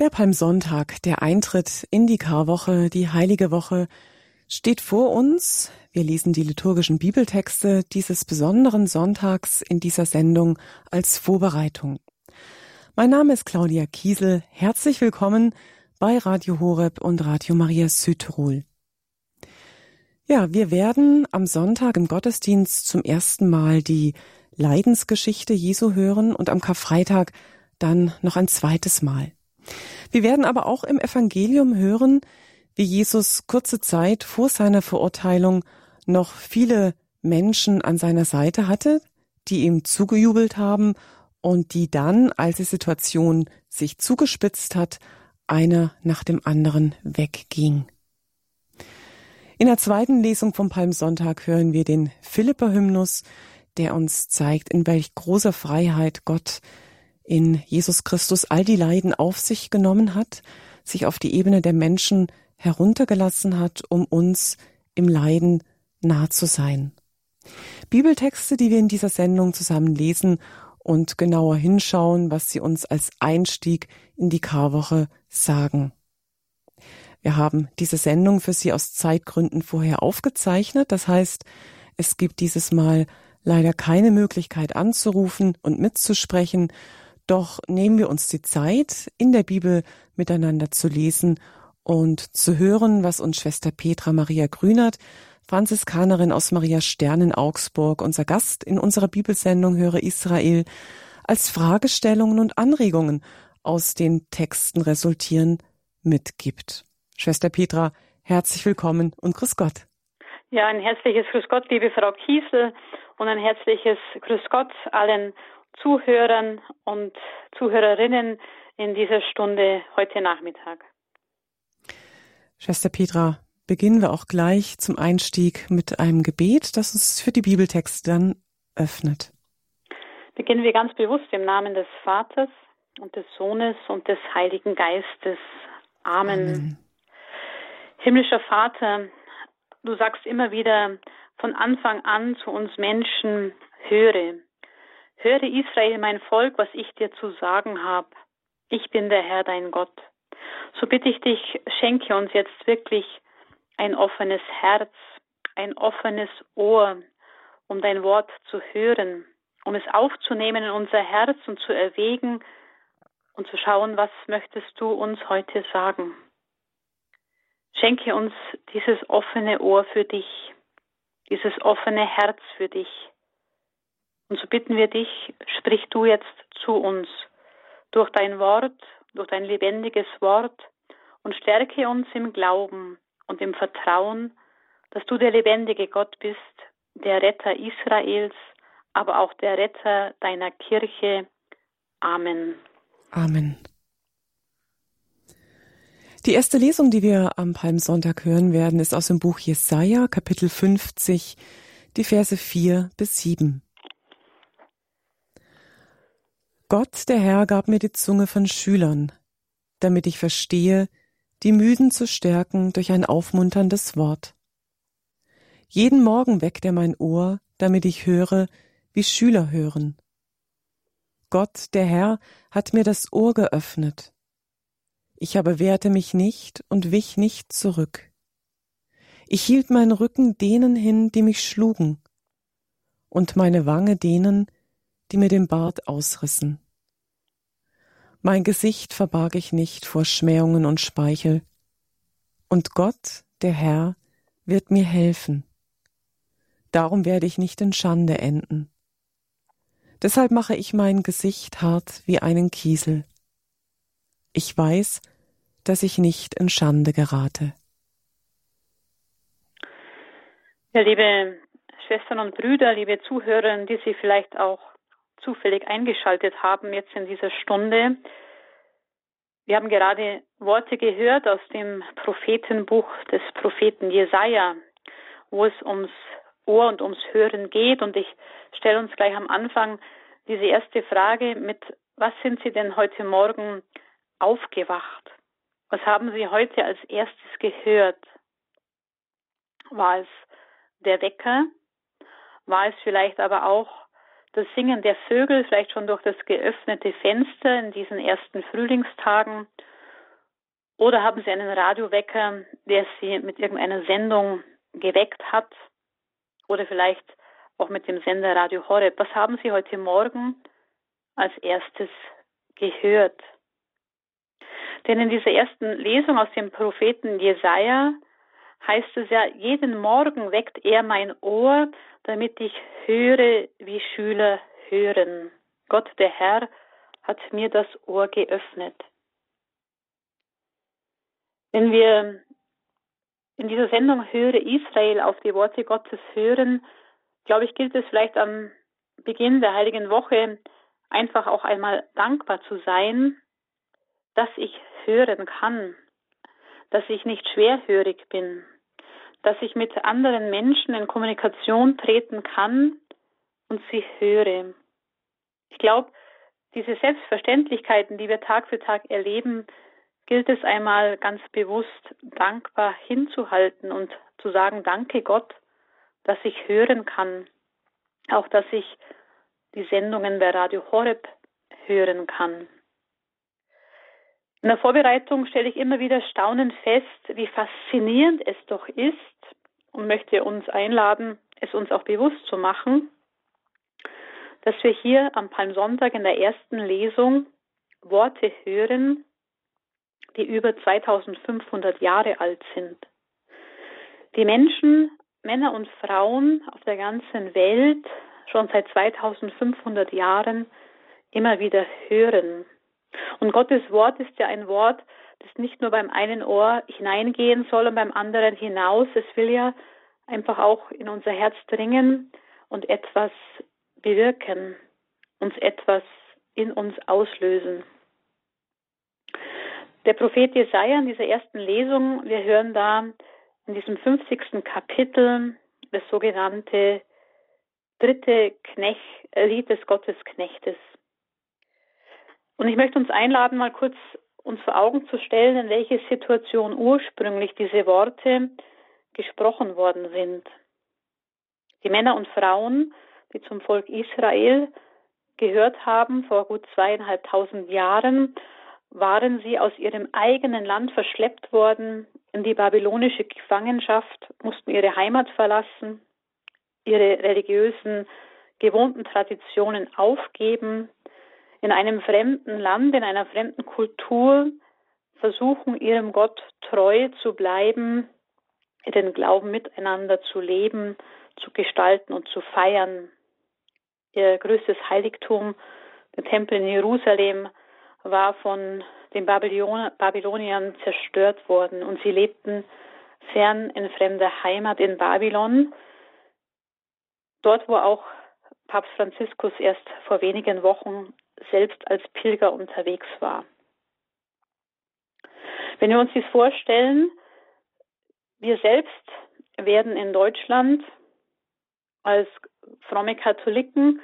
Der Palmsonntag, der Eintritt in die Karwoche, die heilige Woche, steht vor uns. Wir lesen die liturgischen Bibeltexte dieses besonderen Sonntags in dieser Sendung als Vorbereitung. Mein Name ist Claudia Kiesel. Herzlich willkommen bei Radio Horeb und Radio Maria Südtirol. Ja, wir werden am Sonntag im Gottesdienst zum ersten Mal die Leidensgeschichte Jesu hören und am Karfreitag dann noch ein zweites Mal. Wir werden aber auch im Evangelium hören, wie Jesus kurze Zeit vor seiner Verurteilung noch viele Menschen an seiner Seite hatte, die ihm zugejubelt haben und die dann, als die Situation sich zugespitzt hat, einer nach dem anderen wegging. In der zweiten Lesung vom Palmsonntag hören wir den Philipper-Hymnus, der uns zeigt, in welch großer Freiheit Gott in Jesus Christus all die Leiden auf sich genommen hat, sich auf die Ebene der Menschen heruntergelassen hat, um uns im Leiden nah zu sein. Bibeltexte, die wir in dieser Sendung zusammen lesen und genauer hinschauen, was sie uns als Einstieg in die Karwoche sagen. Wir haben diese Sendung für Sie aus Zeitgründen vorher aufgezeichnet. Das heißt, es gibt dieses Mal leider keine Möglichkeit anzurufen und mitzusprechen. Doch nehmen wir uns die Zeit, in der Bibel miteinander zu lesen und zu hören, was uns Schwester Petra Maria Grünert, Franziskanerin aus Maria Stern in Augsburg, unser Gast in unserer Bibelsendung Höre Israel, als Fragestellungen und Anregungen aus den Texten resultieren, mitgibt. Schwester Petra, herzlich willkommen und Grüß Gott. Ja, ein herzliches Grüß Gott, liebe Frau Kiesel, und ein herzliches Grüß Gott allen Zuhörern und Zuhörerinnen in dieser Stunde heute Nachmittag. Schwester Petra, beginnen wir auch gleich zum Einstieg mit einem Gebet, das uns für die Bibeltexte dann öffnet. Beginnen wir ganz bewusst im Namen des Vaters und des Sohnes und des Heiligen Geistes. Amen. Amen. Himmlischer Vater, du sagst immer wieder von Anfang an zu uns Menschen, höre, Höre Israel, mein Volk, was ich dir zu sagen habe. Ich bin der Herr, dein Gott. So bitte ich dich, schenke uns jetzt wirklich ein offenes Herz, ein offenes Ohr, um dein Wort zu hören, um es aufzunehmen in unser Herz und zu erwägen und zu schauen, was möchtest du uns heute sagen. Schenke uns dieses offene Ohr für dich, dieses offene Herz für dich, und so bitten wir dich, sprich du jetzt zu uns durch dein Wort, durch dein lebendiges Wort und stärke uns im Glauben und im Vertrauen, dass du der lebendige Gott bist, der Retter Israels, aber auch der Retter deiner Kirche. Amen. Amen. Die erste Lesung, die wir am Palmsonntag hören werden, ist aus dem Buch Jesaja, Kapitel 50, die Verse 4 bis 7. Gott, der Herr, gab mir die Zunge von Schülern, damit ich verstehe, die Müden zu stärken durch ein aufmunterndes Wort. Jeden Morgen weckt er mein Ohr, damit ich höre, wie Schüler hören. Gott, der Herr, hat mir das Ohr geöffnet. Ich aber wehrte mich nicht und wich nicht zurück. Ich hielt meinen Rücken denen hin, die mich schlugen, und meine Wange denen, die mir den Bart ausrissen. Mein Gesicht verbarg ich nicht vor Schmähungen und Speichel. Und Gott, der Herr, wird mir helfen. Darum werde ich nicht in Schande enden. Deshalb mache ich mein Gesicht hart wie einen Kiesel. Ich weiß, dass ich nicht in Schande gerate. Ja, liebe Schwestern und Brüder, liebe Zuhörer, die Sie vielleicht auch zufällig eingeschaltet haben jetzt in dieser Stunde. Wir haben gerade Worte gehört aus dem Prophetenbuch des Propheten Jesaja, wo es ums Ohr und ums Hören geht. Und ich stelle uns gleich am Anfang diese erste Frage mit, was sind Sie denn heute Morgen aufgewacht? Was haben Sie heute als erstes gehört? War es der Wecker? War es vielleicht aber auch das Singen der Vögel, vielleicht schon durch das geöffnete Fenster in diesen ersten Frühlingstagen, Oder haben Sie einen Radiowecker, der Sie mit irgendeiner Sendung geweckt hat? Oder vielleicht auch mit dem Sender Radio Horeb. Was haben Sie heute Morgen als erstes gehört? Denn in dieser ersten Lesung aus dem Propheten Jesaja heißt es ja, jeden Morgen weckt er mein Ohr, damit ich höre, wie Schüler hören. Gott, der Herr, hat mir das Ohr geöffnet. Wenn wir in dieser Sendung Höre Israel auf die Worte Gottes hören, glaube ich, gilt es vielleicht am Beginn der heiligen Woche einfach auch einmal dankbar zu sein, dass ich hören kann, dass ich nicht schwerhörig bin, dass ich mit anderen Menschen in Kommunikation treten kann und sie höre. Ich glaube, diese Selbstverständlichkeiten, die wir Tag für Tag erleben, gilt es einmal ganz bewusst dankbar hinzuhalten und zu sagen, danke Gott, dass ich hören kann, auch dass ich die Sendungen bei Radio Horeb hören kann. In der Vorbereitung stelle ich immer wieder staunend fest, wie faszinierend es doch ist und möchte uns einladen, es uns auch bewusst zu machen, dass wir hier am Palmsonntag in der ersten Lesung Worte hören, die über 2500 Jahre alt sind. Die Menschen, Männer und Frauen auf der ganzen Welt schon seit 2500 Jahren immer wieder hören und Gottes Wort ist ja ein Wort, das nicht nur beim einen Ohr hineingehen soll und beim anderen hinaus. Es will ja einfach auch in unser Herz dringen und etwas bewirken, uns etwas in uns auslösen. Der Prophet Jesaja in dieser ersten Lesung, wir hören da in diesem 50. Kapitel das sogenannte dritte Knecht, Lied des Gottesknechtes. Und ich möchte uns einladen, mal kurz uns vor Augen zu stellen, in welche Situation ursprünglich diese Worte gesprochen worden sind. Die Männer und Frauen, die zum Volk Israel gehört haben vor gut zweieinhalbtausend Jahren, waren sie aus ihrem eigenen Land verschleppt worden in die babylonische Gefangenschaft, mussten ihre Heimat verlassen, ihre religiösen gewohnten Traditionen aufgeben, in einem fremden Land, in einer fremden Kultur versuchen, ihrem Gott treu zu bleiben, den Glauben miteinander zu leben, zu gestalten und zu feiern. Ihr größtes Heiligtum, der Tempel in Jerusalem, war von den Babyloniern zerstört worden und sie lebten fern in fremder Heimat in Babylon, dort wo auch Papst Franziskus erst vor wenigen Wochen selbst als Pilger unterwegs war. Wenn wir uns dies vorstellen, wir selbst werden in Deutschland als fromme Katholiken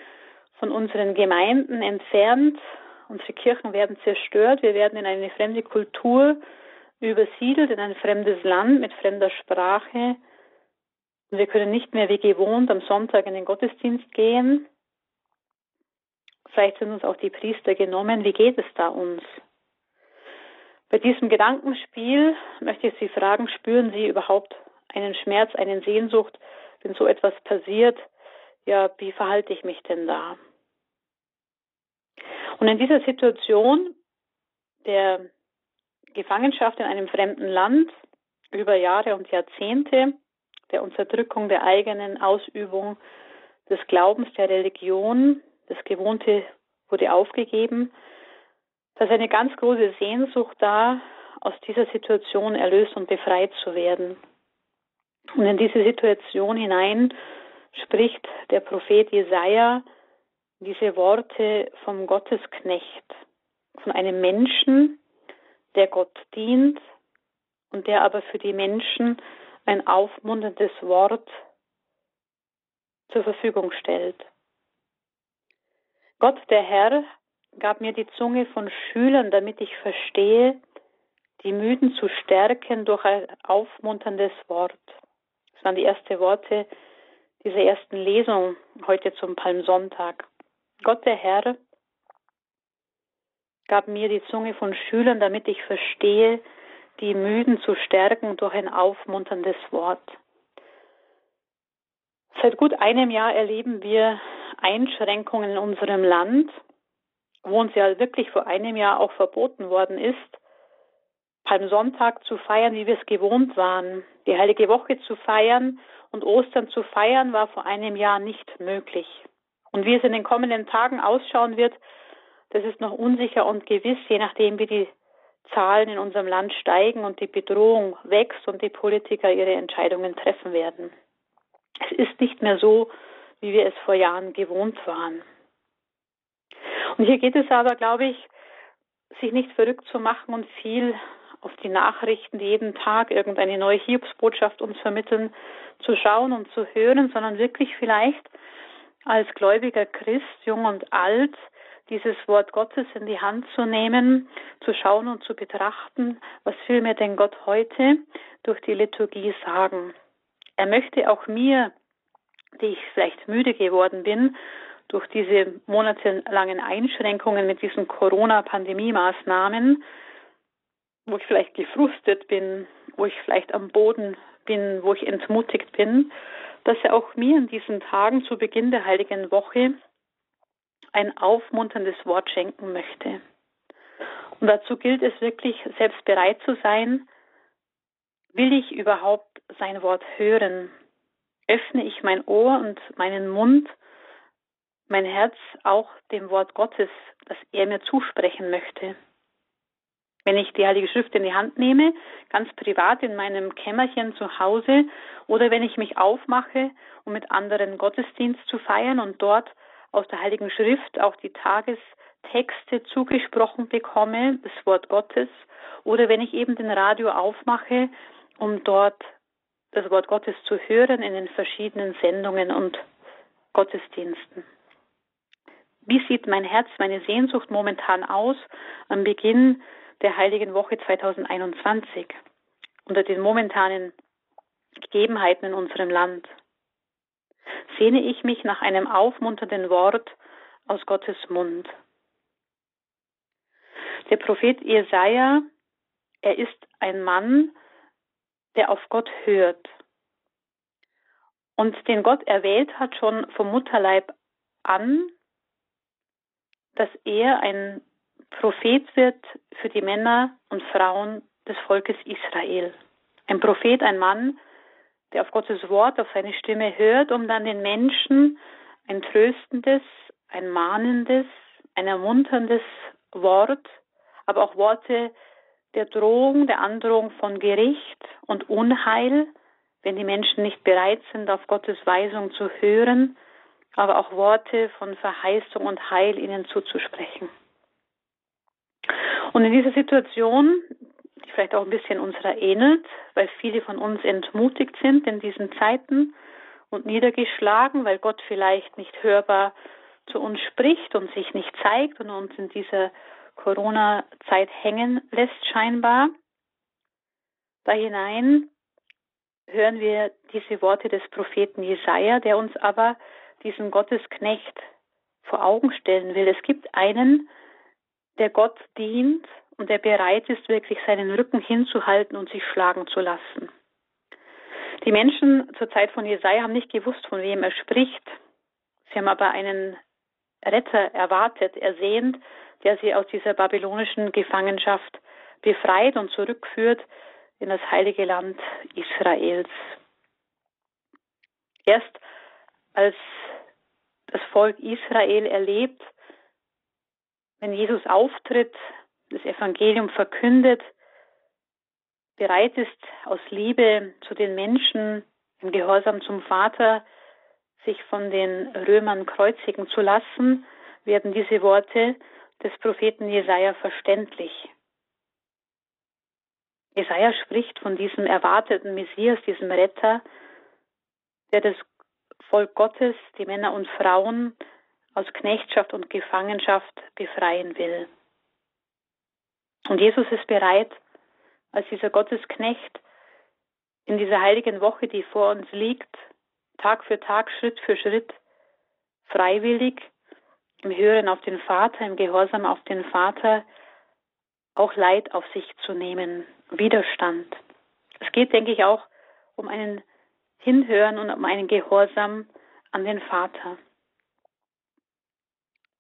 von unseren Gemeinden entfernt, unsere Kirchen werden zerstört, wir werden in eine fremde Kultur übersiedelt, in ein fremdes Land mit fremder Sprache. Wir können nicht mehr wie gewohnt am Sonntag in den Gottesdienst gehen. Vielleicht sind uns auch die Priester genommen. Wie geht es da uns? Bei diesem Gedankenspiel möchte ich Sie fragen, spüren Sie überhaupt einen Schmerz, eine Sehnsucht, wenn so etwas passiert? Ja, wie verhalte ich mich denn da? Und in dieser Situation der Gefangenschaft in einem fremden Land über Jahre und Jahrzehnte, der Unterdrückung der eigenen Ausübung des Glaubens, der Religion, das Gewohnte wurde aufgegeben. Da ist eine ganz große Sehnsucht da, aus dieser Situation erlöst und befreit zu werden. Und in diese Situation hinein spricht der Prophet Jesaja diese Worte vom Gottesknecht, von einem Menschen, der Gott dient und der aber für die Menschen ein aufmunterndes Wort zur Verfügung stellt. Gott, der Herr, gab mir die Zunge von Schülern, damit ich verstehe, die Müden zu stärken durch ein aufmunterndes Wort. Das waren die ersten Worte dieser ersten Lesung heute zum Palmsonntag. Gott, der Herr, gab mir die Zunge von Schülern, damit ich verstehe, die Müden zu stärken durch ein aufmunterndes Wort. Seit gut einem Jahr erleben wir Einschränkungen in unserem Land, wo uns ja wirklich vor einem Jahr auch verboten worden ist, Palmsonntag zu feiern, wie wir es gewohnt waren. Die Heilige Woche zu feiern und Ostern zu feiern war vor einem Jahr nicht möglich. Und wie es in den kommenden Tagen ausschauen wird, das ist noch unsicher und gewiss, je nachdem, wie die Zahlen in unserem Land steigen und die Bedrohung wächst und die Politiker ihre Entscheidungen treffen werden. Es ist nicht mehr so, wie wir es vor Jahren gewohnt waren. Und hier geht es aber, glaube ich, sich nicht verrückt zu machen und viel auf die Nachrichten, die jeden Tag irgendeine neue Hiobsbotschaft uns vermitteln, zu schauen und zu hören, sondern wirklich vielleicht als gläubiger Christ, jung und alt, dieses Wort Gottes in die Hand zu nehmen, zu schauen und zu betrachten, was will mir denn Gott heute durch die Liturgie sagen. Er möchte auch mir, die ich vielleicht müde geworden bin, durch diese monatelangen Einschränkungen mit diesen Corona-Pandemie-Maßnahmen, wo ich vielleicht gefrustet bin, wo ich vielleicht am Boden bin, wo ich entmutigt bin, dass er auch mir in diesen Tagen zu Beginn der heiligen Woche ein aufmunterndes Wort schenken möchte. Und dazu gilt es wirklich, selbst bereit zu sein, will ich überhaupt sein Wort hören? Öffne ich mein Ohr und meinen Mund, mein Herz auch dem Wort Gottes, das er mir zusprechen möchte? Wenn ich die Heilige Schrift in die Hand nehme, ganz privat in meinem Kämmerchen zu Hause, oder wenn ich mich aufmache, um mit anderen Gottesdienst zu feiern und dort aus der Heiligen Schrift auch die Tagestexte zugesprochen bekomme, das Wort Gottes, oder wenn ich eben den Radio aufmache, um dort das Wort Gottes zu hören in den verschiedenen Sendungen und Gottesdiensten. Wie sieht mein Herz, meine Sehnsucht momentan aus am Beginn der Heiligen Woche 2021 unter den momentanen Gegebenheiten in unserem Land? Sehne ich mich nach einem aufmunternden Wort aus Gottes Mund. Der Prophet Jesaja, er ist ein Mann, der auf Gott hört und den Gott erwählt hat schon vom Mutterleib an, dass er ein Prophet wird für die Männer und Frauen des Volkes Israel. Ein Prophet, ein Mann, der auf Gottes Wort, auf seine Stimme hört, um dann den Menschen ein tröstendes, ein mahnendes, ein ermunterndes Wort, aber auch Worte der Drohung, der Androhung von Gericht und Unheil, wenn die Menschen nicht bereit sind, auf Gottes Weisung zu hören, aber auch Worte von Verheißung und Heil ihnen zuzusprechen. Und in dieser Situation, die vielleicht auch ein bisschen unserer ähnelt, weil viele von uns entmutigt sind in diesen Zeiten und niedergeschlagen, weil Gott vielleicht nicht hörbar zu uns spricht und sich nicht zeigt und uns in dieser Corona-Zeit hängen lässt scheinbar. Da hinein hören wir diese Worte des Propheten Jesaja, der uns aber diesen Gottesknecht vor Augen stellen will. Es gibt einen, der Gott dient und der bereit ist, wirklich seinen Rücken hinzuhalten und sich schlagen zu lassen. Die Menschen zur Zeit von Jesaja haben nicht gewusst, von wem er spricht. Sie haben aber einen Retter erwartet, ersehnt, der sie aus dieser babylonischen Gefangenschaft befreit und zurückführt in das heilige Land Israels. Erst als das Volk Israel erlebt, wenn Jesus auftritt, das Evangelium verkündet, bereit ist, aus Liebe zu den Menschen, im Gehorsam zum Vater, sich von den Römern kreuzigen zu lassen, werden diese Worte des Propheten Jesaja verständlich. Jesaja spricht von diesem erwarteten Messias, diesem Retter, der das Volk Gottes, die Männer und Frauen, aus Knechtschaft und Gefangenschaft befreien will. Und Jesus ist bereit, als dieser Gottesknecht in dieser heiligen Woche, die vor uns liegt, Tag für Tag, Schritt für Schritt, freiwillig im Hören auf den Vater, im Gehorsam auf den Vater, auch Leid auf sich zu nehmen, Widerstand. Es geht, denke ich, auch um einen Hinhören und um einen Gehorsam an den Vater.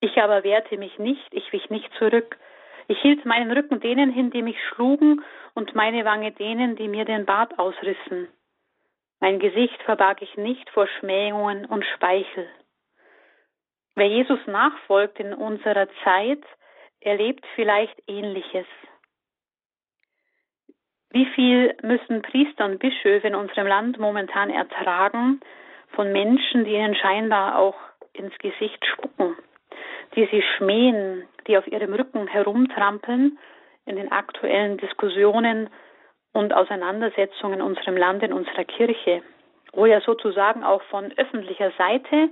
Ich aber wehrte mich nicht, ich wich nicht zurück. Ich hielt meinen Rücken denen hin, die mich schlugen, und meine Wange denen, die mir den Bart ausrissen. Mein Gesicht verbarg ich nicht vor Schmähungen und Speichel. Wer Jesus nachfolgt in unserer Zeit, erlebt vielleicht Ähnliches. Wie viel müssen Priester und Bischöfe in unserem Land momentan ertragen von Menschen, die ihnen scheinbar auch ins Gesicht spucken, die sie schmähen, die auf ihrem Rücken herumtrampeln in den aktuellen Diskussionen und Auseinandersetzungen in unserem Land, in unserer Kirche, wo ja sozusagen auch von öffentlicher Seite,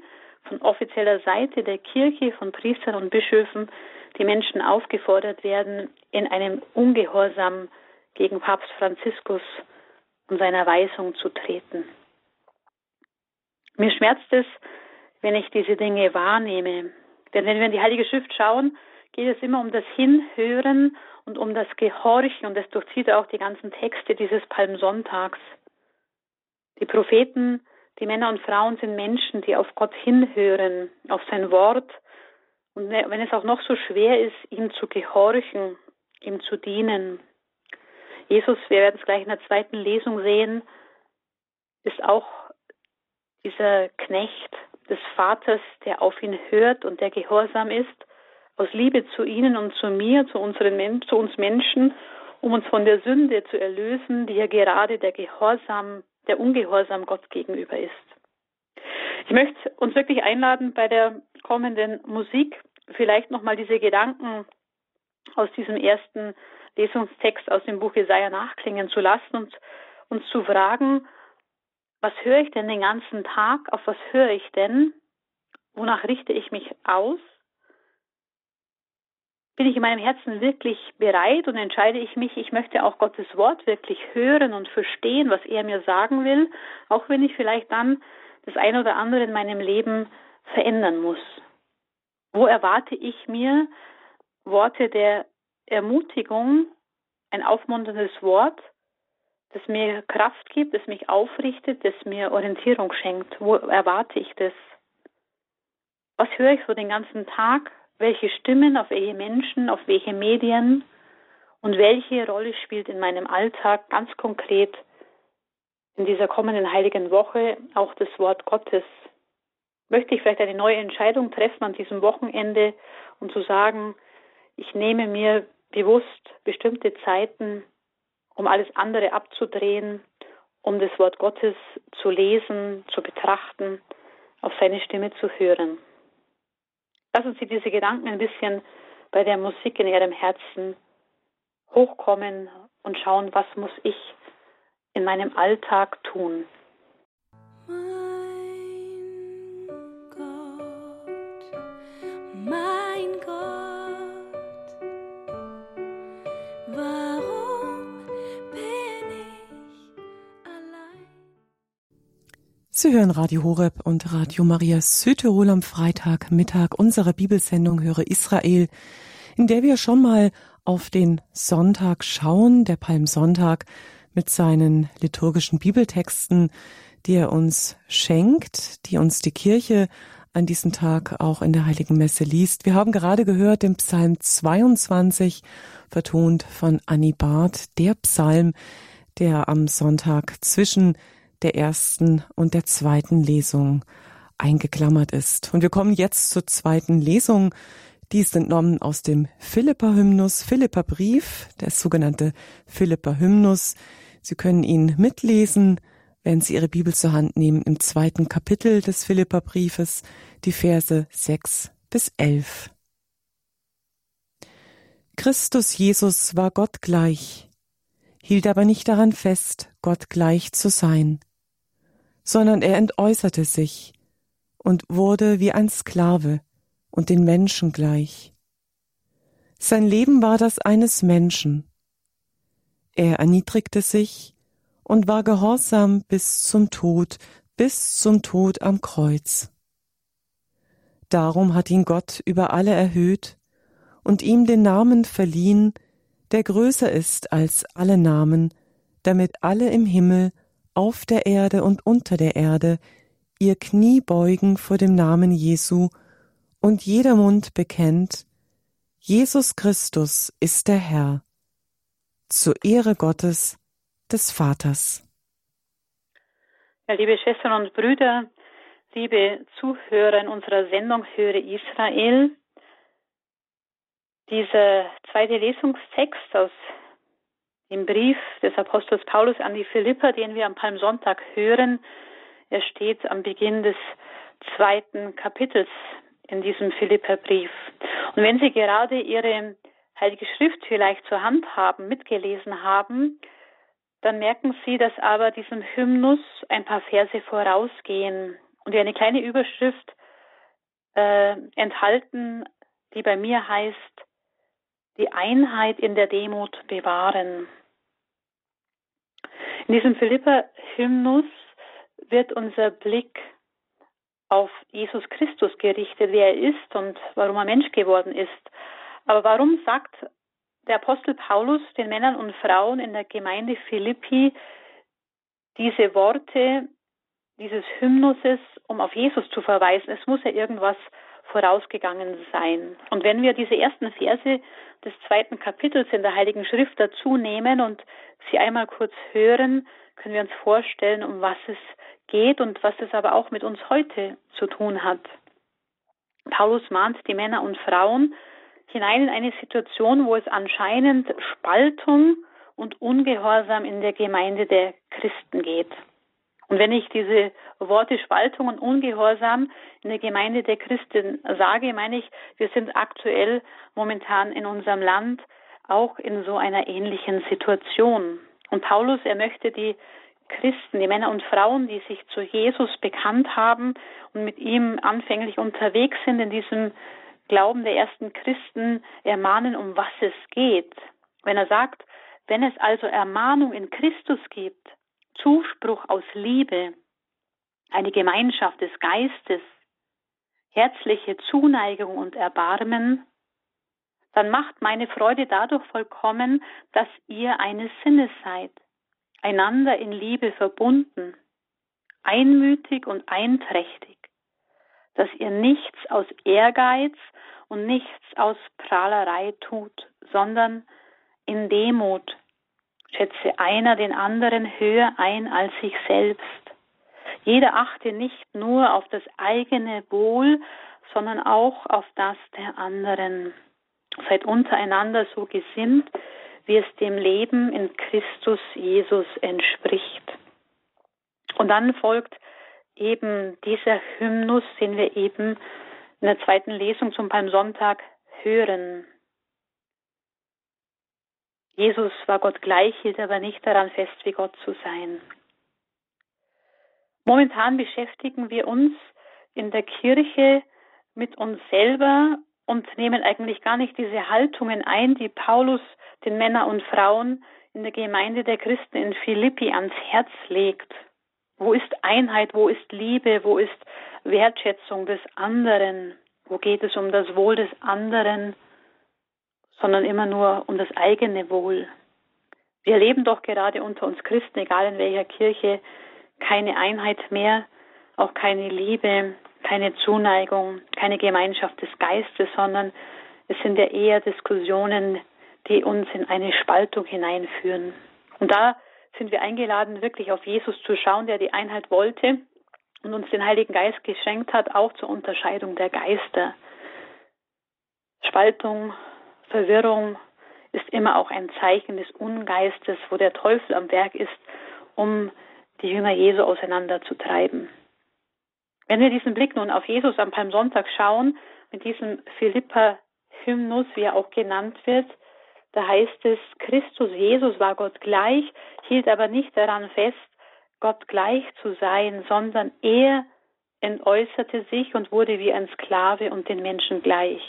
von offizieller Seite der Kirche, von Priestern und Bischöfen die Menschen aufgefordert werden, in einem Ungehorsam gegen Papst Franziskus und seiner Weisung zu treten. Mir schmerzt es, wenn ich diese Dinge wahrnehme. Denn wenn wir in die Heilige Schrift schauen, geht es immer um das Hinhören und um das Gehorchen und das durchzieht auch die ganzen Texte dieses Palmsonntags. Die Propheten, die Männer und Frauen sind Menschen, die auf Gott hinhören, auf sein Wort und wenn es auch noch so schwer ist, ihm zu gehorchen, ihm zu dienen. Jesus, wir werden es gleich in der zweiten Lesung sehen, ist auch dieser Knecht des Vaters, der auf ihn hört und der gehorsam ist, aus Liebe zu ihnen und zu mir, zu, unseren, zu uns Menschen, um uns von der Sünde zu erlösen, die ja gerade der Gehorsam, der Ungehorsam Gott gegenüber ist. Ich möchte uns wirklich einladen, bei der kommenden Musik vielleicht nochmal diese Gedanken aus diesem ersten Lesungstext aus dem Buch Jesaja nachklingen zu lassen und uns zu fragen, was höre ich denn den ganzen Tag? Auf was höre ich denn? Wonach richte ich mich aus? Bin ich in meinem Herzen wirklich bereit und entscheide ich mich, ich möchte auch Gottes Wort wirklich hören und verstehen, was er mir sagen will, auch wenn ich vielleicht dann das eine oder andere in meinem Leben verändern muss. Wo erwarte ich mir Worte der Ermutigung, ein aufmunterndes Wort, das mir Kraft gibt, das mich aufrichtet, das mir Orientierung schenkt? Wo erwarte ich das? Was höre ich so den ganzen Tag? Welche Stimmen, auf welche Menschen, auf welche Medien? Und welche Rolle spielt in meinem Alltag ganz konkret in dieser kommenden heiligen Woche auch das Wort Gottes? möchte ich vielleicht eine neue Entscheidung treffen an diesem Wochenende und zu sagen, ich nehme mir bewusst bestimmte Zeiten, um alles andere abzudrehen, um das Wort Gottes zu lesen, zu betrachten, auf seine Stimme zu hören. Lassen Sie diese Gedanken ein bisschen bei der Musik in Ihrem Herzen hochkommen und schauen, was muss ich in meinem Alltag tun. Sie hören Radio Horeb und Radio Maria Südtirol am Freitagmittag. Unsere Bibelsendung Höre Israel, in der wir schon mal auf den Sonntag schauen, der Palmsonntag mit seinen liturgischen Bibeltexten, die er uns schenkt, die uns die Kirche an diesem Tag auch in der Heiligen Messe liest. Wir haben gerade gehört den Psalm 22, vertont von Annie Barth, der Psalm, der am Sonntag zwischen der ersten und der zweiten Lesung eingeklammert ist. Und wir kommen jetzt zur zweiten Lesung. Die ist entnommen aus dem Philippa-Hymnus, Philippa-Brief, der sogenannte Philippa-Hymnus. Sie können ihn mitlesen, wenn Sie Ihre Bibel zur Hand nehmen, im zweiten Kapitel des Philippa-Briefes, die Verse 6 bis 11. Christus Jesus war Gott gleich, hielt aber nicht daran fest, Gott gleich zu sein sondern er entäußerte sich und wurde wie ein Sklave und den Menschen gleich. Sein Leben war das eines Menschen. Er erniedrigte sich und war gehorsam bis zum Tod, bis zum Tod am Kreuz. Darum hat ihn Gott über alle erhöht und ihm den Namen verliehen, der größer ist als alle Namen, damit alle im Himmel, auf der Erde und unter der Erde ihr Knie beugen vor dem Namen Jesu und jeder Mund bekennt, Jesus Christus ist der Herr, zur Ehre Gottes, des Vaters. Ja, liebe Schwestern und Brüder, liebe Zuhörer in unserer Sendung Höre Israel, dieser zweite Lesungstext aus dem Brief des Apostels Paulus an die Philipper, den wir am Palmsonntag hören, er steht am Beginn des zweiten Kapitels in diesem Philipperbrief. Und wenn Sie gerade Ihre Heilige Schrift vielleicht zur Hand haben, mitgelesen haben, dann merken Sie, dass aber diesem Hymnus ein paar Verse vorausgehen und eine kleine Überschrift äh, enthalten, die bei mir heißt, die Einheit in der Demut bewahren. In diesem Philipper-Hymnus wird unser Blick auf Jesus Christus gerichtet, wer er ist und warum er Mensch geworden ist. Aber warum sagt der Apostel Paulus den Männern und Frauen in der Gemeinde Philippi diese Worte dieses Hymnuses, um auf Jesus zu verweisen? Es muss ja irgendwas vorausgegangen sein. Und wenn wir diese ersten Verse des zweiten Kapitels in der Heiligen Schrift dazu nehmen und sie einmal kurz hören, können wir uns vorstellen, um was es geht und was es aber auch mit uns heute zu tun hat. Paulus mahnt die Männer und Frauen hinein in eine Situation, wo es anscheinend Spaltung und Ungehorsam in der Gemeinde der Christen geht. Und wenn ich diese Worte Spaltung und Ungehorsam in der Gemeinde der Christen sage, meine ich, wir sind aktuell momentan in unserem Land auch in so einer ähnlichen Situation. Und Paulus, er möchte die Christen, die Männer und Frauen, die sich zu Jesus bekannt haben und mit ihm anfänglich unterwegs sind in diesem Glauben der ersten Christen, ermahnen, um was es geht. Wenn er sagt, wenn es also Ermahnung in Christus gibt, Zuspruch aus Liebe, eine Gemeinschaft des Geistes, herzliche Zuneigung und Erbarmen, dann macht meine Freude dadurch vollkommen, dass ihr eines Sinnes seid einander in Liebe verbunden, einmütig und einträchtig, dass ihr nichts aus Ehrgeiz und nichts aus Prahlerei tut, sondern in Demut schätze einer den anderen höher ein als sich selbst. Jeder achte nicht nur auf das eigene Wohl, sondern auch auf das der anderen. Seid untereinander so gesinnt, wie es dem Leben in Christus Jesus entspricht. Und dann folgt eben dieser Hymnus, den wir eben in der zweiten Lesung zum Palmsonntag hören. Jesus war Gott gleich, hielt aber nicht daran fest, wie Gott zu sein. Momentan beschäftigen wir uns in der Kirche mit uns selber und nehmen eigentlich gar nicht diese Haltungen ein, die Paulus den Männern und Frauen in der Gemeinde der Christen in Philippi ans Herz legt. Wo ist Einheit, wo ist Liebe, wo ist Wertschätzung des anderen? Wo geht es um das Wohl des anderen, sondern immer nur um das eigene Wohl? Wir erleben doch gerade unter uns Christen, egal in welcher Kirche, keine Einheit mehr, auch keine Liebe, keine Zuneigung, keine Gemeinschaft des Geistes, sondern es sind ja eher Diskussionen, die uns in eine Spaltung hineinführen. Und da sind wir eingeladen, wirklich auf Jesus zu schauen, der die Einheit wollte und uns den Heiligen Geist geschenkt hat, auch zur Unterscheidung der Geister. Spaltung, Verwirrung ist immer auch ein Zeichen des Ungeistes, wo der Teufel am Werk ist, um die Jünger Jesu auseinanderzutreiben. Wenn wir diesen Blick nun auf Jesus am Palmsonntag schauen, mit diesem Philippa-Hymnus, wie er auch genannt wird, da heißt es, Christus Jesus war Gott gleich, hielt aber nicht daran fest, Gott gleich zu sein, sondern er entäußerte sich und wurde wie ein Sklave und den Menschen gleich.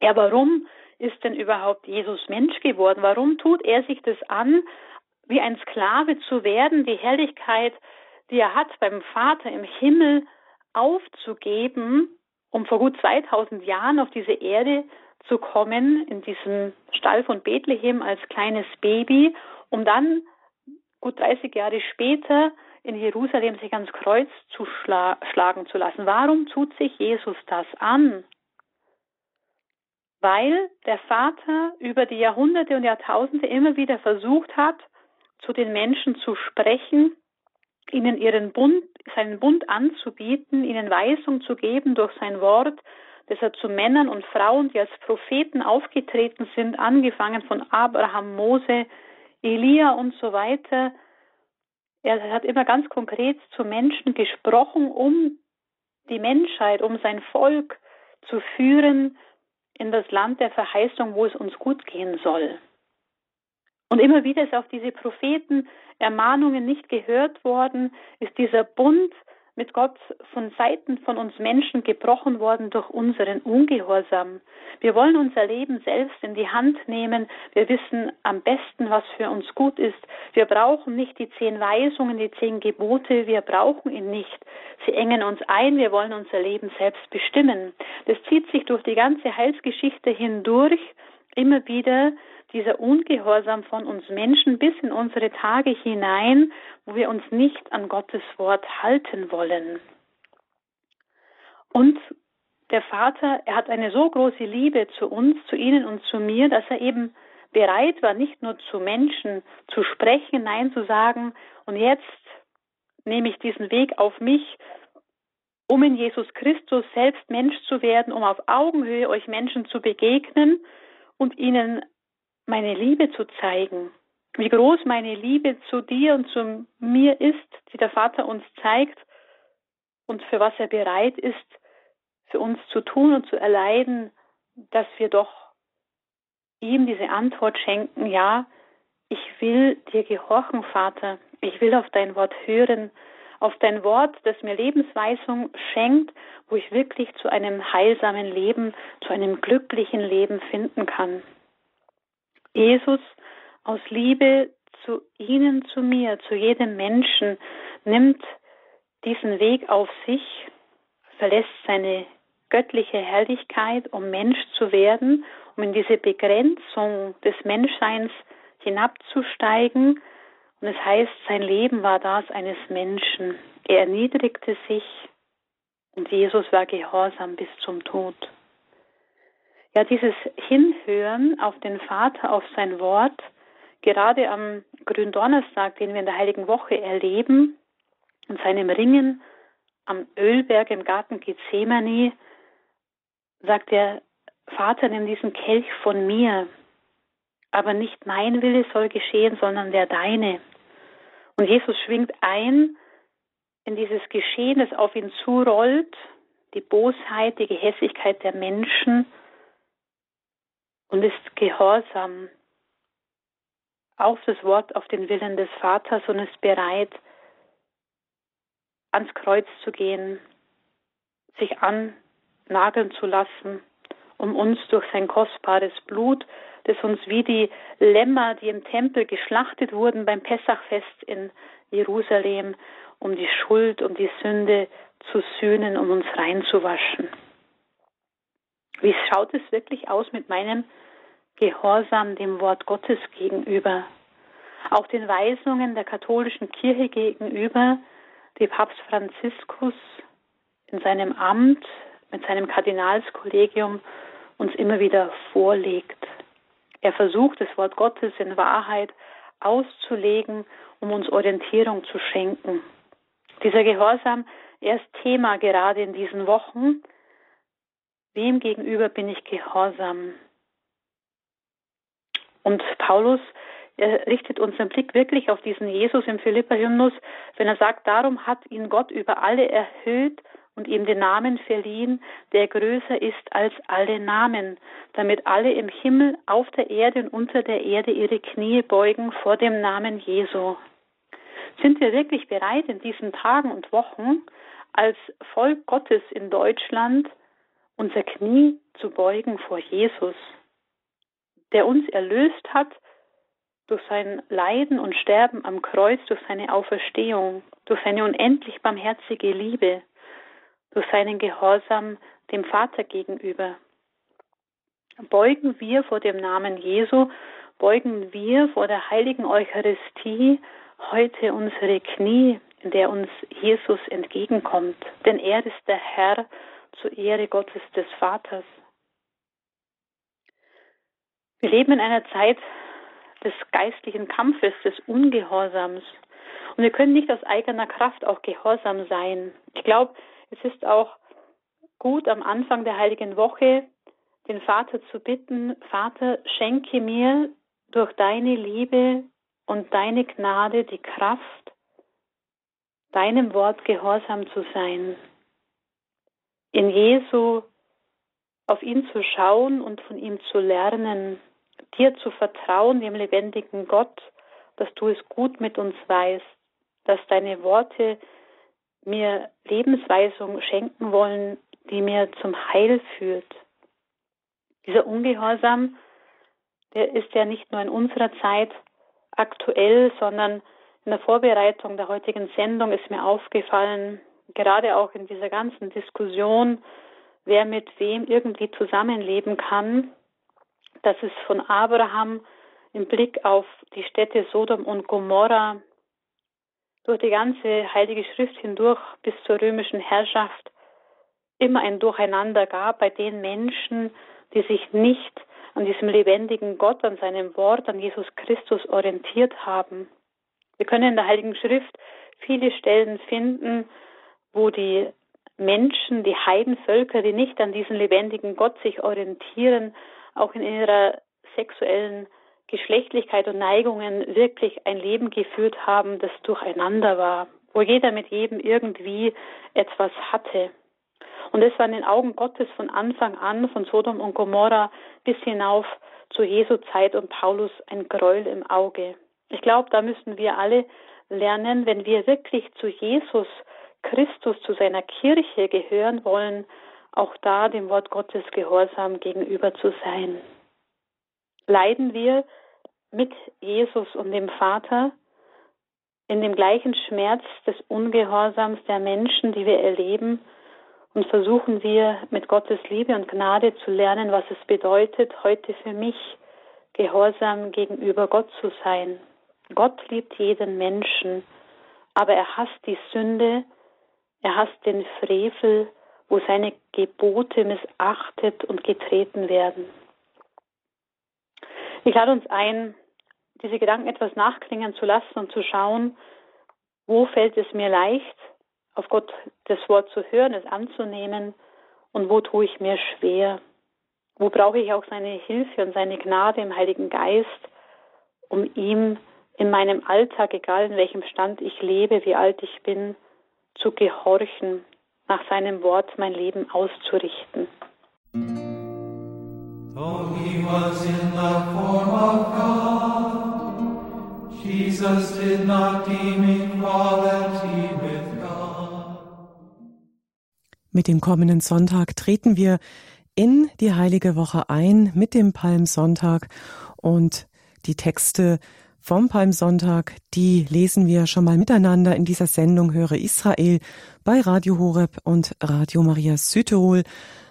Ja, warum ist denn überhaupt Jesus Mensch geworden? Warum tut er sich das an, wie ein Sklave zu werden, die Herrlichkeit die er hat, beim Vater im Himmel aufzugeben, um vor gut 2000 Jahren auf diese Erde zu kommen in diesem Stall von Bethlehem als kleines Baby, um dann gut 30 Jahre später in Jerusalem sich ans Kreuz zu schla schlagen zu lassen. Warum tut sich Jesus das an? Weil der Vater über die Jahrhunderte und Jahrtausende immer wieder versucht hat, zu den Menschen zu sprechen, ihnen ihren Bund, seinen Bund anzubieten, ihnen Weisung zu geben durch sein Wort, das er zu Männern und Frauen, die als Propheten aufgetreten sind, angefangen von Abraham, Mose, Elia und so weiter. Er hat immer ganz konkret zu Menschen gesprochen, um die Menschheit, um sein Volk zu führen in das Land der Verheißung, wo es uns gut gehen soll. Und immer wieder ist auf diese Propheten Ermahnungen nicht gehört worden, ist dieser Bund mit Gott von Seiten von uns Menschen gebrochen worden durch unseren Ungehorsam. Wir wollen unser Leben selbst in die Hand nehmen. Wir wissen am besten, was für uns gut ist. Wir brauchen nicht die zehn Weisungen, die zehn Gebote. Wir brauchen ihn nicht. Sie engen uns ein. Wir wollen unser Leben selbst bestimmen. Das zieht sich durch die ganze Heilsgeschichte hindurch immer wieder dieser Ungehorsam von uns Menschen bis in unsere Tage hinein, wo wir uns nicht an Gottes Wort halten wollen. Und der Vater, er hat eine so große Liebe zu uns, zu Ihnen und zu mir, dass er eben bereit war, nicht nur zu Menschen zu sprechen, nein zu sagen, und jetzt nehme ich diesen Weg auf mich, um in Jesus Christus selbst Mensch zu werden, um auf Augenhöhe euch Menschen zu begegnen und ihnen meine Liebe zu zeigen, wie groß meine Liebe zu dir und zu mir ist, die der Vater uns zeigt und für was er bereit ist, für uns zu tun und zu erleiden, dass wir doch ihm diese Antwort schenken, ja, ich will dir gehorchen, Vater, ich will auf dein Wort hören, auf dein Wort, das mir Lebensweisung schenkt, wo ich wirklich zu einem heilsamen Leben, zu einem glücklichen Leben finden kann. Jesus aus Liebe zu Ihnen, zu mir, zu jedem Menschen, nimmt diesen Weg auf sich, verlässt seine göttliche Herrlichkeit, um Mensch zu werden, um in diese Begrenzung des Menschseins hinabzusteigen. Und es heißt, sein Leben war das eines Menschen. Er erniedrigte sich und Jesus war gehorsam bis zum Tod. Ja, dieses Hinhören auf den Vater, auf sein Wort, gerade am Gründonnerstag, den wir in der Heiligen Woche erleben, und seinem Ringen am Ölberg im Garten Gethsemane, sagt der Vater, nimm diesen Kelch von mir, aber nicht mein Wille soll geschehen, sondern der deine. Und Jesus schwingt ein in dieses Geschehen, das auf ihn zurollt, die Bosheit, die Gehässigkeit der Menschen, und ist gehorsam auf das Wort, auf den Willen des Vaters und ist bereit, ans Kreuz zu gehen, sich annageln zu lassen, um uns durch sein kostbares Blut, das uns wie die Lämmer, die im Tempel geschlachtet wurden beim Pessachfest in Jerusalem, um die Schuld, um die Sünde zu sühnen, um uns reinzuwaschen. Wie schaut es wirklich aus mit meinem Gehorsam dem Wort Gottes gegenüber? Auch den Weisungen der katholischen Kirche gegenüber, die Papst Franziskus in seinem Amt mit seinem Kardinalskollegium uns immer wieder vorlegt. Er versucht, das Wort Gottes in Wahrheit auszulegen, um uns Orientierung zu schenken. Dieser Gehorsam, er ist Thema gerade in diesen Wochen. Wem gegenüber bin ich gehorsam? Und Paulus richtet unseren Blick wirklich auf diesen Jesus im Philippa-Hymnus, wenn er sagt, darum hat ihn Gott über alle erhöht und ihm den Namen verliehen, der größer ist als alle Namen, damit alle im Himmel, auf der Erde und unter der Erde ihre Knie beugen vor dem Namen Jesu. Sind wir wirklich bereit, in diesen Tagen und Wochen als Volk Gottes in Deutschland unser Knie zu beugen vor Jesus, der uns erlöst hat durch sein Leiden und Sterben am Kreuz, durch seine Auferstehung, durch seine unendlich barmherzige Liebe, durch seinen Gehorsam dem Vater gegenüber. beugen wir vor dem Namen Jesu, beugen wir vor der heiligen Eucharistie heute unsere Knie, in der uns Jesus entgegenkommt. Denn er ist der Herr zur Ehre Gottes des Vaters. Wir leben in einer Zeit des geistlichen Kampfes, des Ungehorsams. Und wir können nicht aus eigener Kraft auch gehorsam sein. Ich glaube, es ist auch gut am Anfang der heiligen Woche den Vater zu bitten, Vater, schenke mir durch deine Liebe und deine Gnade die Kraft, deinem Wort gehorsam zu sein, in Jesu auf ihn zu schauen und von ihm zu lernen, dir zu vertrauen, dem lebendigen Gott, dass du es gut mit uns weißt, dass deine Worte mir Lebensweisung schenken wollen, die mir zum Heil führt. Dieser Ungehorsam, der ist ja nicht nur in unserer Zeit aktuell, sondern in der Vorbereitung der heutigen Sendung ist mir aufgefallen, gerade auch in dieser ganzen Diskussion, wer mit wem irgendwie zusammenleben kann, dass es von Abraham im Blick auf die Städte Sodom und Gomorra durch die ganze Heilige Schrift hindurch bis zur römischen Herrschaft immer ein Durcheinander gab bei den Menschen, die sich nicht an diesem lebendigen Gott, an seinem Wort, an Jesus Christus orientiert haben. Wir können in der Heiligen Schrift viele Stellen finden, wo die Menschen, die Heidenvölker, die nicht an diesen lebendigen Gott sich orientieren, auch in ihrer sexuellen Geschlechtlichkeit und Neigungen wirklich ein Leben geführt haben, das durcheinander war, wo jeder mit jedem irgendwie etwas hatte. Und es war in den Augen Gottes von Anfang an, von Sodom und Gomorra bis hinauf zu Jesu Zeit und Paulus ein Gräuel im Auge. Ich glaube, da müssen wir alle lernen, wenn wir wirklich zu Jesus Christus, zu seiner Kirche gehören wollen, auch da dem Wort Gottes gehorsam gegenüber zu sein. Leiden wir mit Jesus und dem Vater in dem gleichen Schmerz des Ungehorsams der Menschen, die wir erleben, und versuchen wir mit Gottes Liebe und Gnade zu lernen, was es bedeutet, heute für mich gehorsam gegenüber Gott zu sein. Gott liebt jeden Menschen, aber er hasst die Sünde, er hasst den Frevel, wo seine Gebote missachtet und getreten werden. Ich lade uns ein, diese Gedanken etwas nachklingen zu lassen und zu schauen, wo fällt es mir leicht, auf Gott das Wort zu hören, es anzunehmen und wo tue ich mir schwer? Wo brauche ich auch seine Hilfe und seine Gnade im Heiligen Geist, um ihm in meinem Alltag, egal in welchem Stand ich lebe, wie alt ich bin, zu gehorchen, nach seinem Wort mein Leben auszurichten. Though he was in the form of God, Jesus did not deem equality with God. Mit dem kommenden Sonntag treten wir in die heilige Woche ein mit dem Palmsonntag und die Texte vom Palmsonntag, die lesen wir schon mal miteinander in dieser Sendung Höre Israel bei Radio Horeb und Radio Maria Südtirol.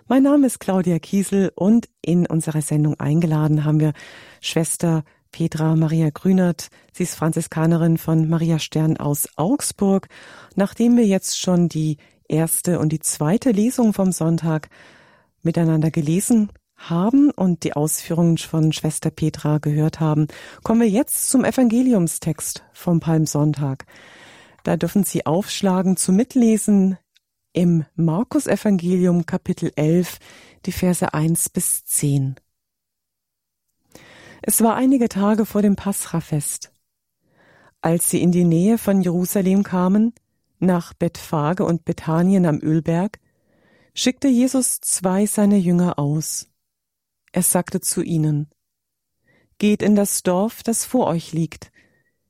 Mein Name ist Claudia Kiesel und in unserer Sendung eingeladen haben wir Schwester Petra Maria Grünert. Sie ist Franziskanerin von Maria Stern aus Augsburg. Nachdem wir jetzt schon die erste und die zweite Lesung vom Sonntag miteinander gelesen haben und die Ausführungen von Schwester Petra gehört haben, kommen wir jetzt zum Evangeliumstext vom Palmsonntag. Da dürfen Sie aufschlagen zu Mitlesen im Markus Evangelium Kapitel 11, die Verse 1 bis 10. Es war einige Tage vor dem Pascha-Fest. Als sie in die Nähe von Jerusalem kamen, nach Bethphage und Bethanien am Ölberg, schickte Jesus zwei seiner Jünger aus. Er sagte zu ihnen, Geht in das Dorf, das vor euch liegt.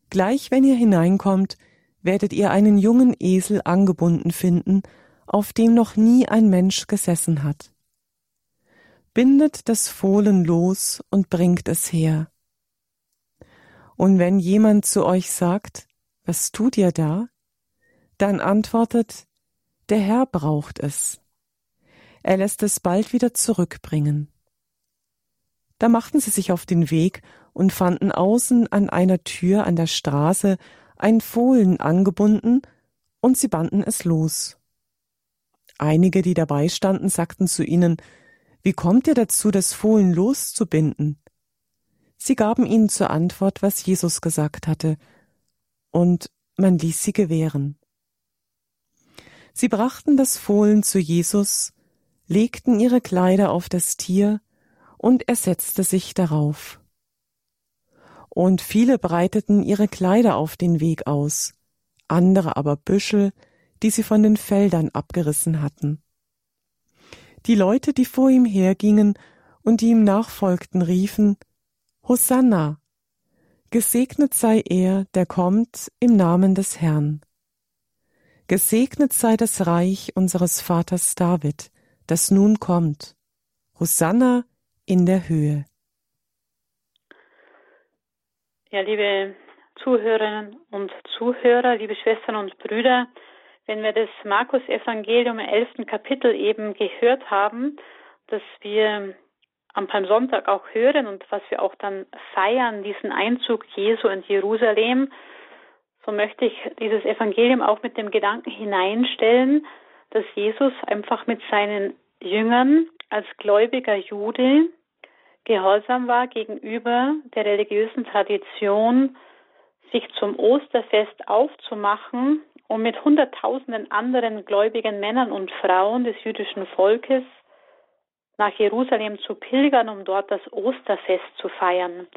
Gleich wenn ihr hineinkommt, werdet ihr einen jungen Esel angebunden finden, auf dem noch nie ein Mensch gesessen hat. Bindet das Fohlen los und bringt es her. Und wenn jemand zu euch sagt, was tut ihr da? Dann antwortet, der Herr braucht es. Er lässt es bald wieder zurückbringen. Da machten sie sich auf den Weg und fanden außen an einer Tür an der Straße ein Fohlen angebunden, und sie banden es los. Einige, die dabei standen, sagten zu ihnen, Wie kommt ihr dazu, das Fohlen loszubinden? Sie gaben ihnen zur Antwort, was Jesus gesagt hatte, und man ließ sie gewähren. Sie brachten das Fohlen zu Jesus, legten ihre Kleider auf das Tier, und er setzte sich darauf. Und viele breiteten ihre Kleider auf den Weg aus, andere aber Büschel, die sie von den Feldern abgerissen hatten. Die Leute, die vor ihm hergingen und die ihm nachfolgten, riefen Hosanna. Gesegnet sei er, der kommt im Namen des Herrn. Gesegnet sei das Reich unseres Vaters David, das nun kommt. Hosanna in der Höhe. Ja, liebe Zuhörerinnen und Zuhörer, liebe Schwestern und Brüder, wenn wir das Markus-Evangelium im elften Kapitel eben gehört haben, dass wir am Palmsonntag auch hören und was wir auch dann feiern, diesen Einzug Jesu in Jerusalem, so möchte ich dieses Evangelium auch mit dem Gedanken hineinstellen, dass Jesus einfach mit seinen Jüngern als gläubiger Jude gehorsam war gegenüber der religiösen Tradition, sich zum Osterfest aufzumachen, um mit Hunderttausenden anderen gläubigen Männern und Frauen des jüdischen Volkes nach Jerusalem zu pilgern, um dort das Osterfest zu feiern,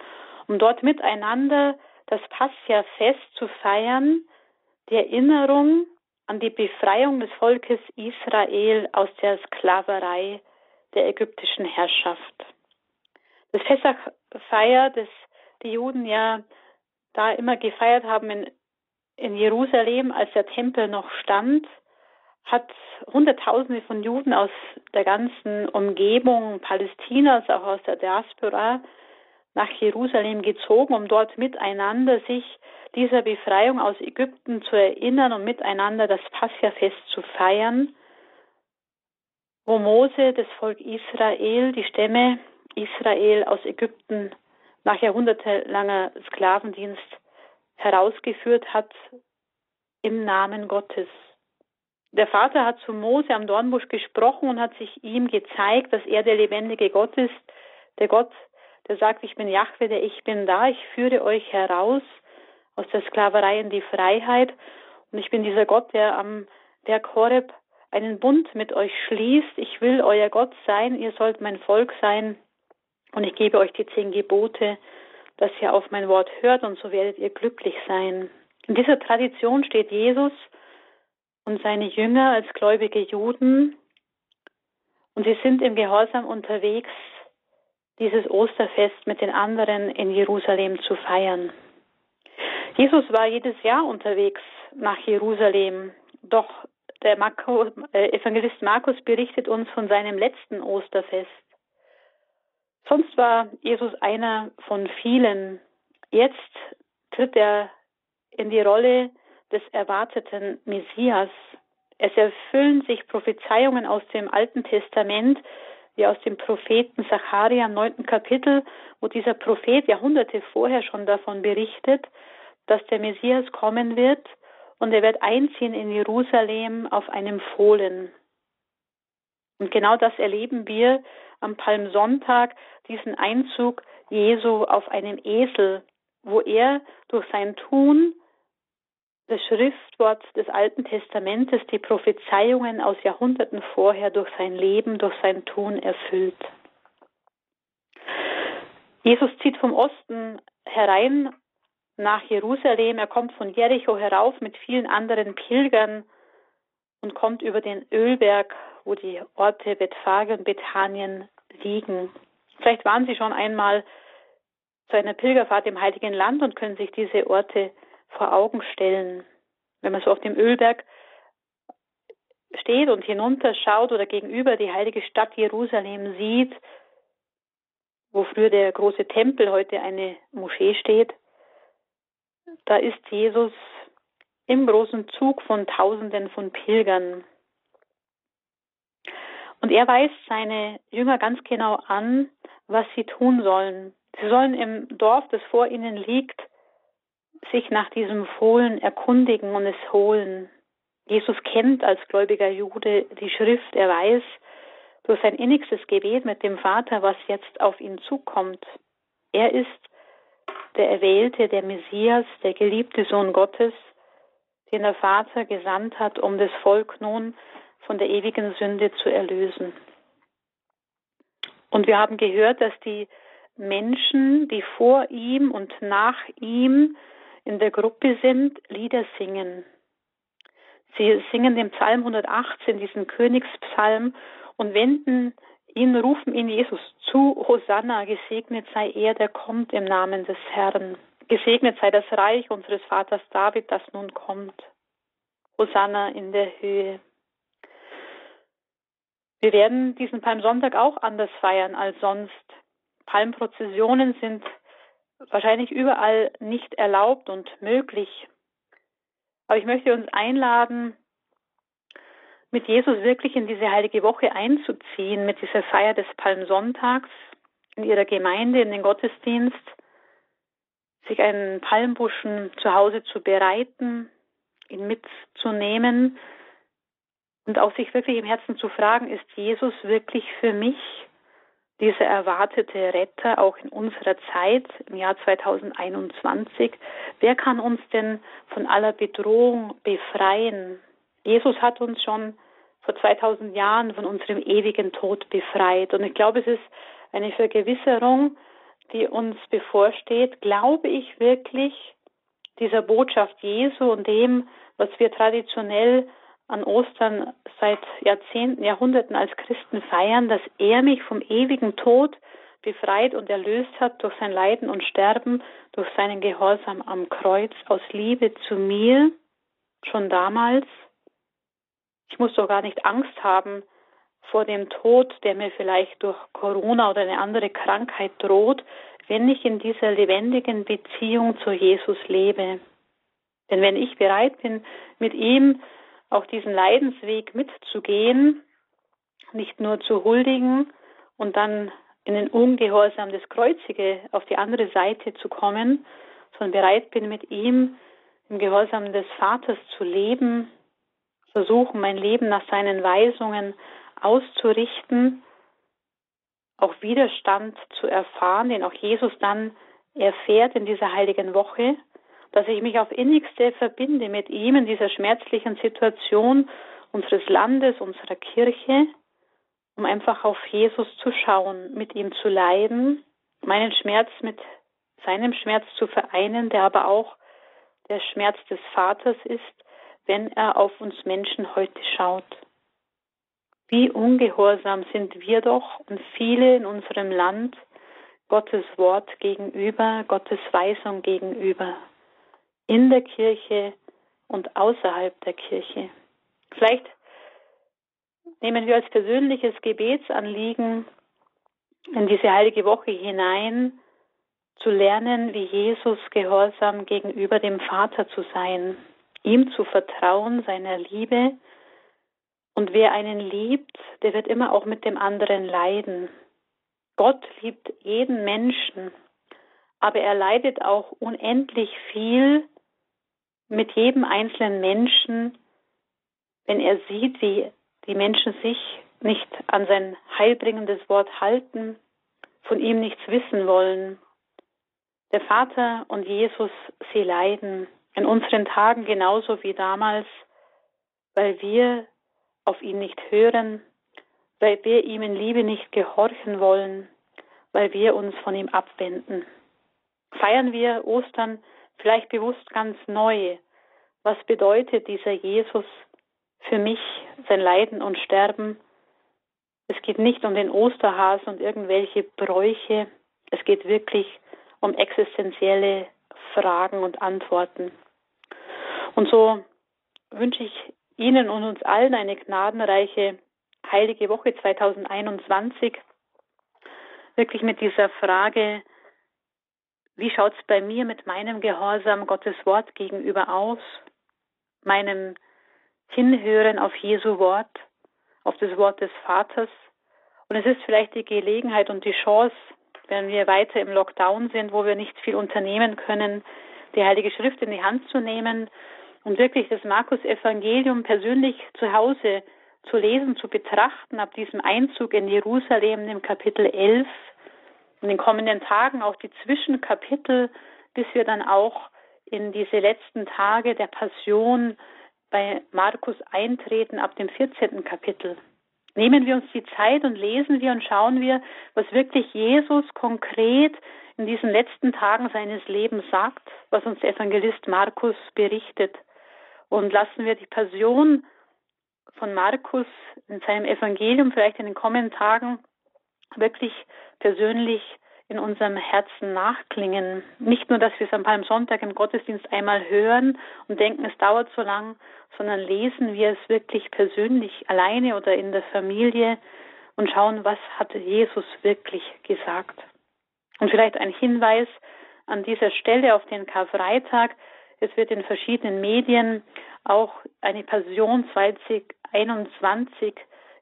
um dort miteinander das Passia-Fest zu feiern, die Erinnerung an die Befreiung des Volkes Israel aus der Sklaverei der ägyptischen Herrschaft. Das Pessachfeier, das die Juden ja da immer gefeiert haben in, in Jerusalem, als der Tempel noch stand, hat Hunderttausende von Juden aus der ganzen Umgebung Palästinas, auch aus der Diaspora, nach Jerusalem gezogen, um dort miteinander sich dieser Befreiung aus Ägypten zu erinnern und miteinander das Passiafest zu feiern, wo Mose das Volk Israel, die Stämme Israel aus Ägypten nach jahrhundertelanger Sklavendienst herausgeführt hat im Namen Gottes. Der Vater hat zu Mose am Dornbusch gesprochen und hat sich ihm gezeigt, dass er der lebendige Gott ist, der Gott, der sagt, ich bin Jahwe, der ich bin da, ich führe euch heraus aus der Sklaverei in die Freiheit und ich bin dieser Gott, der am Berg Horeb einen Bund mit euch schließt. Ich will euer Gott sein, ihr sollt mein Volk sein und ich gebe euch die zehn Gebote, dass ihr auf mein Wort hört und so werdet ihr glücklich sein. In dieser Tradition steht Jesus und seine Jünger als gläubige Juden und sie sind im Gehorsam unterwegs, dieses Osterfest mit den anderen in Jerusalem zu feiern. Jesus war jedes Jahr unterwegs nach Jerusalem, doch der Marco, äh, Evangelist Markus berichtet uns von seinem letzten Osterfest. Sonst war Jesus einer von vielen. Jetzt tritt er in die Rolle des erwarteten Messias. Es erfüllen sich Prophezeiungen aus dem Alten Testament, wie aus dem Propheten Zacharia im neunten Kapitel, wo dieser Prophet Jahrhunderte vorher schon davon berichtet, dass der Messias kommen wird und er wird einziehen in Jerusalem auf einem Fohlen. Und genau das erleben wir am Palmsonntag, diesen Einzug Jesu auf einem Esel, wo er durch sein Tun das Schriftwort des Alten Testamentes, die Prophezeiungen aus Jahrhunderten vorher durch sein Leben, durch sein Tun erfüllt. Jesus zieht vom Osten herein nach Jerusalem. Er kommt von Jericho herauf mit vielen anderen Pilgern und kommt über den Ölberg, wo die Orte Bethphage und Bethanien liegen. Vielleicht waren Sie schon einmal zu einer Pilgerfahrt im Heiligen Land und können sich diese Orte vor Augen stellen. Wenn man so auf dem Ölberg steht und hinunterschaut oder gegenüber die heilige Stadt Jerusalem sieht, wo früher der große Tempel heute eine Moschee steht, da ist Jesus im großen Zug von Tausenden von Pilgern. Und er weist seine Jünger ganz genau an, was sie tun sollen. Sie sollen im Dorf, das vor ihnen liegt, sich nach diesem Fohlen erkundigen und es holen. Jesus kennt als gläubiger Jude die Schrift, er weiß durch sein innigstes Gebet mit dem Vater, was jetzt auf ihn zukommt. Er ist der Erwählte, der Messias, der geliebte Sohn Gottes, den der Vater gesandt hat, um das Volk nun von der ewigen Sünde zu erlösen. Und wir haben gehört, dass die Menschen, die vor ihm und nach ihm in der Gruppe sind, Lieder singen. Sie singen den Psalm 118, diesen Königspsalm, und wenden ihn, rufen ihn Jesus zu, Hosanna, gesegnet sei er, der kommt im Namen des Herrn. Gesegnet sei das Reich unseres Vaters David, das nun kommt. Hosanna in der Höhe. Wir werden diesen Palmsonntag auch anders feiern als sonst. Palmprozessionen sind wahrscheinlich überall nicht erlaubt und möglich. Aber ich möchte uns einladen, mit Jesus wirklich in diese heilige Woche einzuziehen, mit dieser Feier des Palmsonntags in ihrer Gemeinde, in den Gottesdienst, sich einen Palmbuschen zu Hause zu bereiten, ihn mitzunehmen und auch sich wirklich im Herzen zu fragen, ist Jesus wirklich für mich dieser erwartete Retter auch in unserer Zeit im Jahr 2021? Wer kann uns denn von aller Bedrohung befreien? Jesus hat uns schon vor 2000 Jahren von unserem ewigen Tod befreit. Und ich glaube, es ist eine Vergewisserung, die uns bevorsteht. Glaube ich wirklich dieser Botschaft Jesu und dem, was wir traditionell an Ostern seit Jahrzehnten, Jahrhunderten als Christen feiern, dass er mich vom ewigen Tod befreit und erlöst hat durch sein Leiden und Sterben, durch seinen Gehorsam am Kreuz aus Liebe zu mir, schon damals. Ich muss doch gar nicht Angst haben vor dem Tod, der mir vielleicht durch Corona oder eine andere Krankheit droht, wenn ich in dieser lebendigen Beziehung zu Jesus lebe. Denn wenn ich bereit bin, mit ihm auch diesen Leidensweg mitzugehen, nicht nur zu huldigen und dann in den Ungehorsam des Kreuzige auf die andere Seite zu kommen, sondern bereit bin, mit ihm im Gehorsam des Vaters zu leben, versuchen, mein Leben nach seinen Weisungen auszurichten, auch Widerstand zu erfahren, den auch Jesus dann erfährt in dieser heiligen Woche, dass ich mich auf innigste verbinde mit ihm in dieser schmerzlichen Situation unseres Landes, unserer Kirche, um einfach auf Jesus zu schauen, mit ihm zu leiden, meinen Schmerz mit seinem Schmerz zu vereinen, der aber auch der Schmerz des Vaters ist, wenn er auf uns Menschen heute schaut. Wie ungehorsam sind wir doch und viele in unserem Land Gottes Wort gegenüber, Gottes Weisung gegenüber in der Kirche und außerhalb der Kirche. Vielleicht nehmen wir als persönliches Gebetsanliegen in diese heilige Woche hinein, zu lernen, wie Jesus gehorsam gegenüber dem Vater zu sein, ihm zu vertrauen, seiner Liebe. Und wer einen liebt, der wird immer auch mit dem anderen leiden. Gott liebt jeden Menschen, aber er leidet auch unendlich viel mit jedem einzelnen Menschen, wenn er sieht, wie die Menschen sich nicht an sein heilbringendes Wort halten, von ihm nichts wissen wollen. Der Vater und Jesus, sie leiden in unseren Tagen genauso wie damals, weil wir auf ihn nicht hören, weil wir ihm in Liebe nicht gehorchen wollen, weil wir uns von ihm abwenden. Feiern wir Ostern vielleicht bewusst ganz neu. Was bedeutet dieser Jesus für mich, sein Leiden und Sterben? Es geht nicht um den Osterhasen und irgendwelche Bräuche. Es geht wirklich um existenzielle Fragen und Antworten. Und so wünsche ich Ihnen und uns allen eine gnadenreiche heilige Woche 2021. Wirklich mit dieser Frage, wie schaut es bei mir mit meinem Gehorsam Gottes Wort gegenüber aus, meinem Hinhören auf Jesu Wort, auf das Wort des Vaters? Und es ist vielleicht die Gelegenheit und die Chance, wenn wir weiter im Lockdown sind, wo wir nicht viel unternehmen können, die Heilige Schrift in die Hand zu nehmen und wirklich das Markus-Evangelium persönlich zu Hause zu lesen, zu betrachten, ab diesem Einzug in Jerusalem im Kapitel 11, in den kommenden Tagen auch die Zwischenkapitel, bis wir dann auch in diese letzten Tage der Passion bei Markus eintreten ab dem 14. Kapitel. Nehmen wir uns die Zeit und lesen wir und schauen wir, was wirklich Jesus konkret in diesen letzten Tagen seines Lebens sagt, was uns der Evangelist Markus berichtet. Und lassen wir die Passion von Markus in seinem Evangelium vielleicht in den kommenden Tagen wirklich persönlich in unserem Herzen nachklingen. Nicht nur, dass wir es am Palmsonntag im Gottesdienst einmal hören und denken, es dauert so lang, sondern lesen wir es wirklich persönlich alleine oder in der Familie und schauen, was hat Jesus wirklich gesagt. Und vielleicht ein Hinweis an dieser Stelle auf den Karfreitag. Es wird in verschiedenen Medien auch eine Passion 2021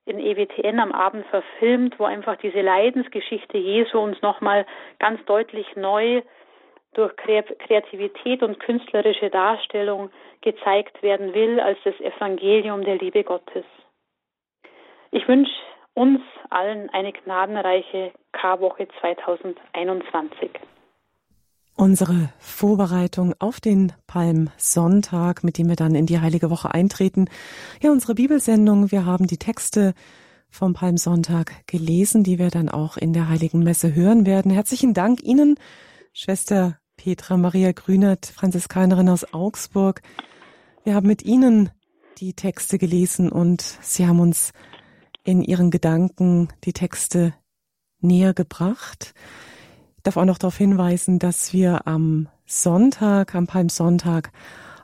in EWTN am Abend verfilmt, wo einfach diese Leidensgeschichte Jesu uns nochmal ganz deutlich neu durch Kreativität und künstlerische Darstellung gezeigt werden will als das Evangelium der Liebe Gottes. Ich wünsche uns allen eine gnadenreiche Karwoche 2021. Unsere Vorbereitung auf den Palmsonntag, mit dem wir dann in die Heilige Woche eintreten. Ja, unsere Bibelsendung. Wir haben die Texte vom Palmsonntag gelesen, die wir dann auch in der Heiligen Messe hören werden. Herzlichen Dank Ihnen, Schwester Petra Maria Grünert, Franziskanerin aus Augsburg. Wir haben mit Ihnen die Texte gelesen und Sie haben uns in Ihren Gedanken die Texte näher gebracht. Ich darf auch noch darauf hinweisen, dass wir am Sonntag, am Palmsonntag,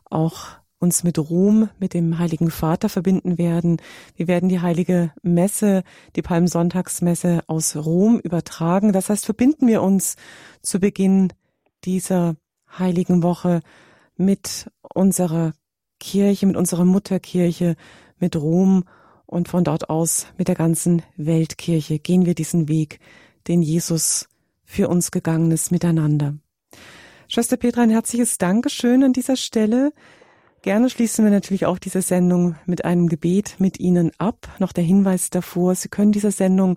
auch uns mit Rom, mit dem Heiligen Vater verbinden werden. Wir werden die heilige Messe, die Palmsonntagsmesse aus Rom übertragen. Das heißt, verbinden wir uns zu Beginn dieser heiligen Woche mit unserer Kirche, mit unserer Mutterkirche, mit Rom und von dort aus mit der ganzen Weltkirche gehen wir diesen Weg, den Jesus für uns gegangen ist, miteinander. Schwester Petra, ein herzliches Dankeschön an dieser Stelle. Gerne schließen wir natürlich auch diese Sendung mit einem Gebet mit Ihnen ab. Noch der Hinweis davor, Sie können diese Sendung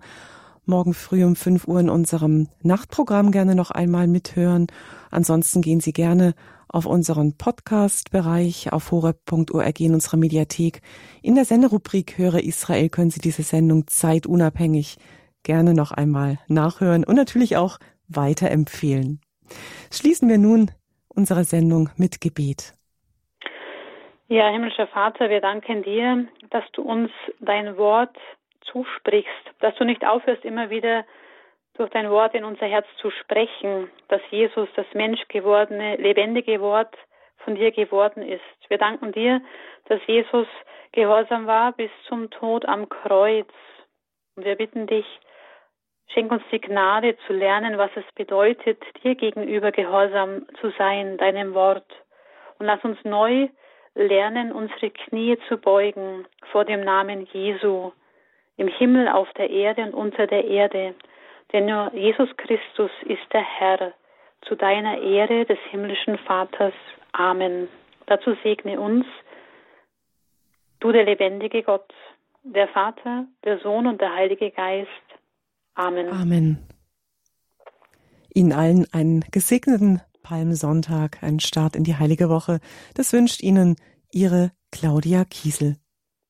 morgen früh um 5 Uhr in unserem Nachtprogramm gerne noch einmal mithören. Ansonsten gehen Sie gerne auf unseren Podcast-Bereich auf horeb.org in unserer Mediathek. In der Senderubrik Höre Israel können Sie diese Sendung zeitunabhängig gerne noch einmal nachhören und natürlich auch weiterempfehlen. Schließen wir nun unsere Sendung mit Gebet. Ja, himmlischer Vater, wir danken dir, dass du uns dein Wort zusprichst, dass du nicht aufhörst, immer wieder durch dein Wort in unser Herz zu sprechen, dass Jesus, das menschgewordene, lebendige Wort von dir geworden ist. Wir danken dir, dass Jesus gehorsam war bis zum Tod am Kreuz. Und wir bitten dich, schenk uns die Gnade zu lernen, was es bedeutet, dir gegenüber gehorsam zu sein, deinem Wort. Und lass uns neu lernen, unsere Knie zu beugen vor dem Namen Jesu, im Himmel, auf der Erde und unter der Erde. Denn nur Jesus Christus ist der Herr, zu deiner Ehre des himmlischen Vaters. Amen. Dazu segne uns, du der lebendige Gott, der Vater, der Sohn und der Heilige Geist. Amen. Amen. Ihnen allen einen gesegneten Palmsonntag, einen Start in die heilige Woche. Das wünscht Ihnen Ihre Claudia Kiesel.